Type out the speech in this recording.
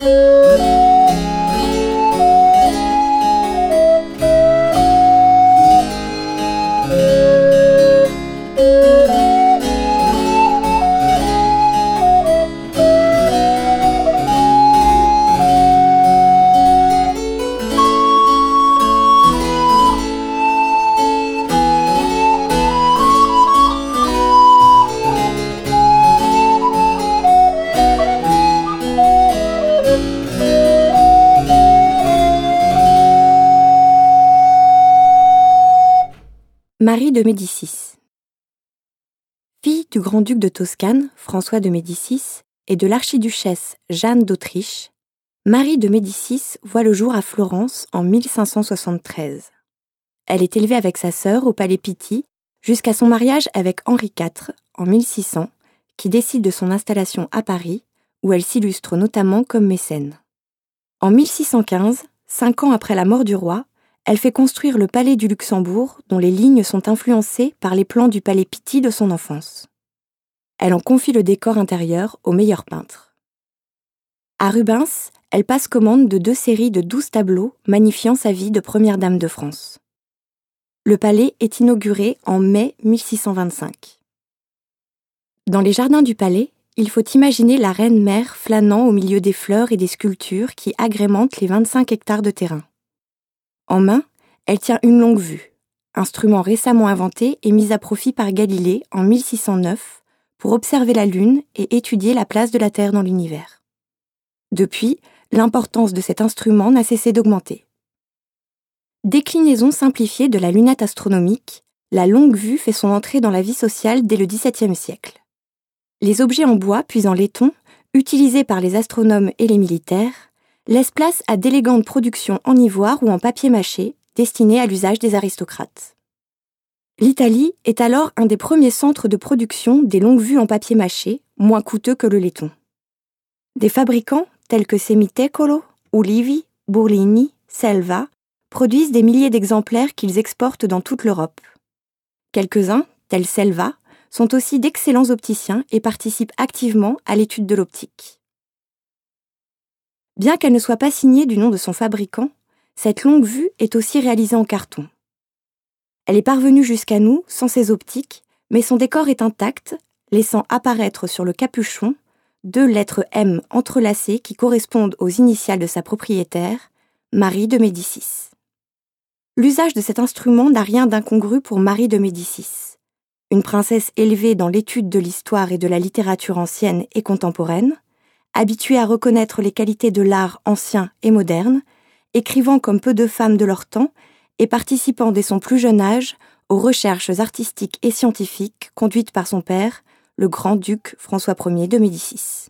Música Marie de Médicis. Fille du grand-duc de Toscane, François de Médicis, et de l'archiduchesse Jeanne d'Autriche, Marie de Médicis voit le jour à Florence en 1573. Elle est élevée avec sa sœur au palais Pitti jusqu'à son mariage avec Henri IV en 1600, qui décide de son installation à Paris, où elle s'illustre notamment comme mécène. En 1615, cinq ans après la mort du roi, elle fait construire le palais du Luxembourg, dont les lignes sont influencées par les plans du palais Pitti de son enfance. Elle en confie le décor intérieur au meilleur peintre. À Rubens, elle passe commande de deux séries de douze tableaux magnifiant sa vie de première dame de France. Le palais est inauguré en mai 1625. Dans les jardins du palais, il faut imaginer la reine-mère flânant au milieu des fleurs et des sculptures qui agrémentent les 25 hectares de terrain. En main, elle tient une longue vue, instrument récemment inventé et mis à profit par Galilée en 1609 pour observer la Lune et étudier la place de la Terre dans l'univers. Depuis, l'importance de cet instrument n'a cessé d'augmenter. Déclinaison simplifiée de la lunette astronomique, la longue vue fait son entrée dans la vie sociale dès le XVIIe siècle. Les objets en bois puis en laiton, utilisés par les astronomes et les militaires, laisse place à d'élégantes productions en ivoire ou en papier mâché destinées à l'usage des aristocrates. L'Italie est alors un des premiers centres de production des longues vues en papier mâché, moins coûteux que le laiton. Des fabricants tels que Semitecolo, Ulivi, Burlini, Selva produisent des milliers d'exemplaires qu'ils exportent dans toute l'Europe. Quelques-uns, tels Selva, sont aussi d'excellents opticiens et participent activement à l'étude de l'optique. Bien qu'elle ne soit pas signée du nom de son fabricant, cette longue vue est aussi réalisée en carton. Elle est parvenue jusqu'à nous sans ses optiques, mais son décor est intact, laissant apparaître sur le capuchon deux lettres M entrelacées qui correspondent aux initiales de sa propriétaire, Marie de Médicis. L'usage de cet instrument n'a rien d'incongru pour Marie de Médicis, une princesse élevée dans l'étude de l'histoire et de la littérature ancienne et contemporaine, habituée à reconnaître les qualités de l'art ancien et moderne, écrivant comme peu de femmes de leur temps et participant dès son plus jeune âge aux recherches artistiques et scientifiques conduites par son père, le grand-duc François Ier de Médicis.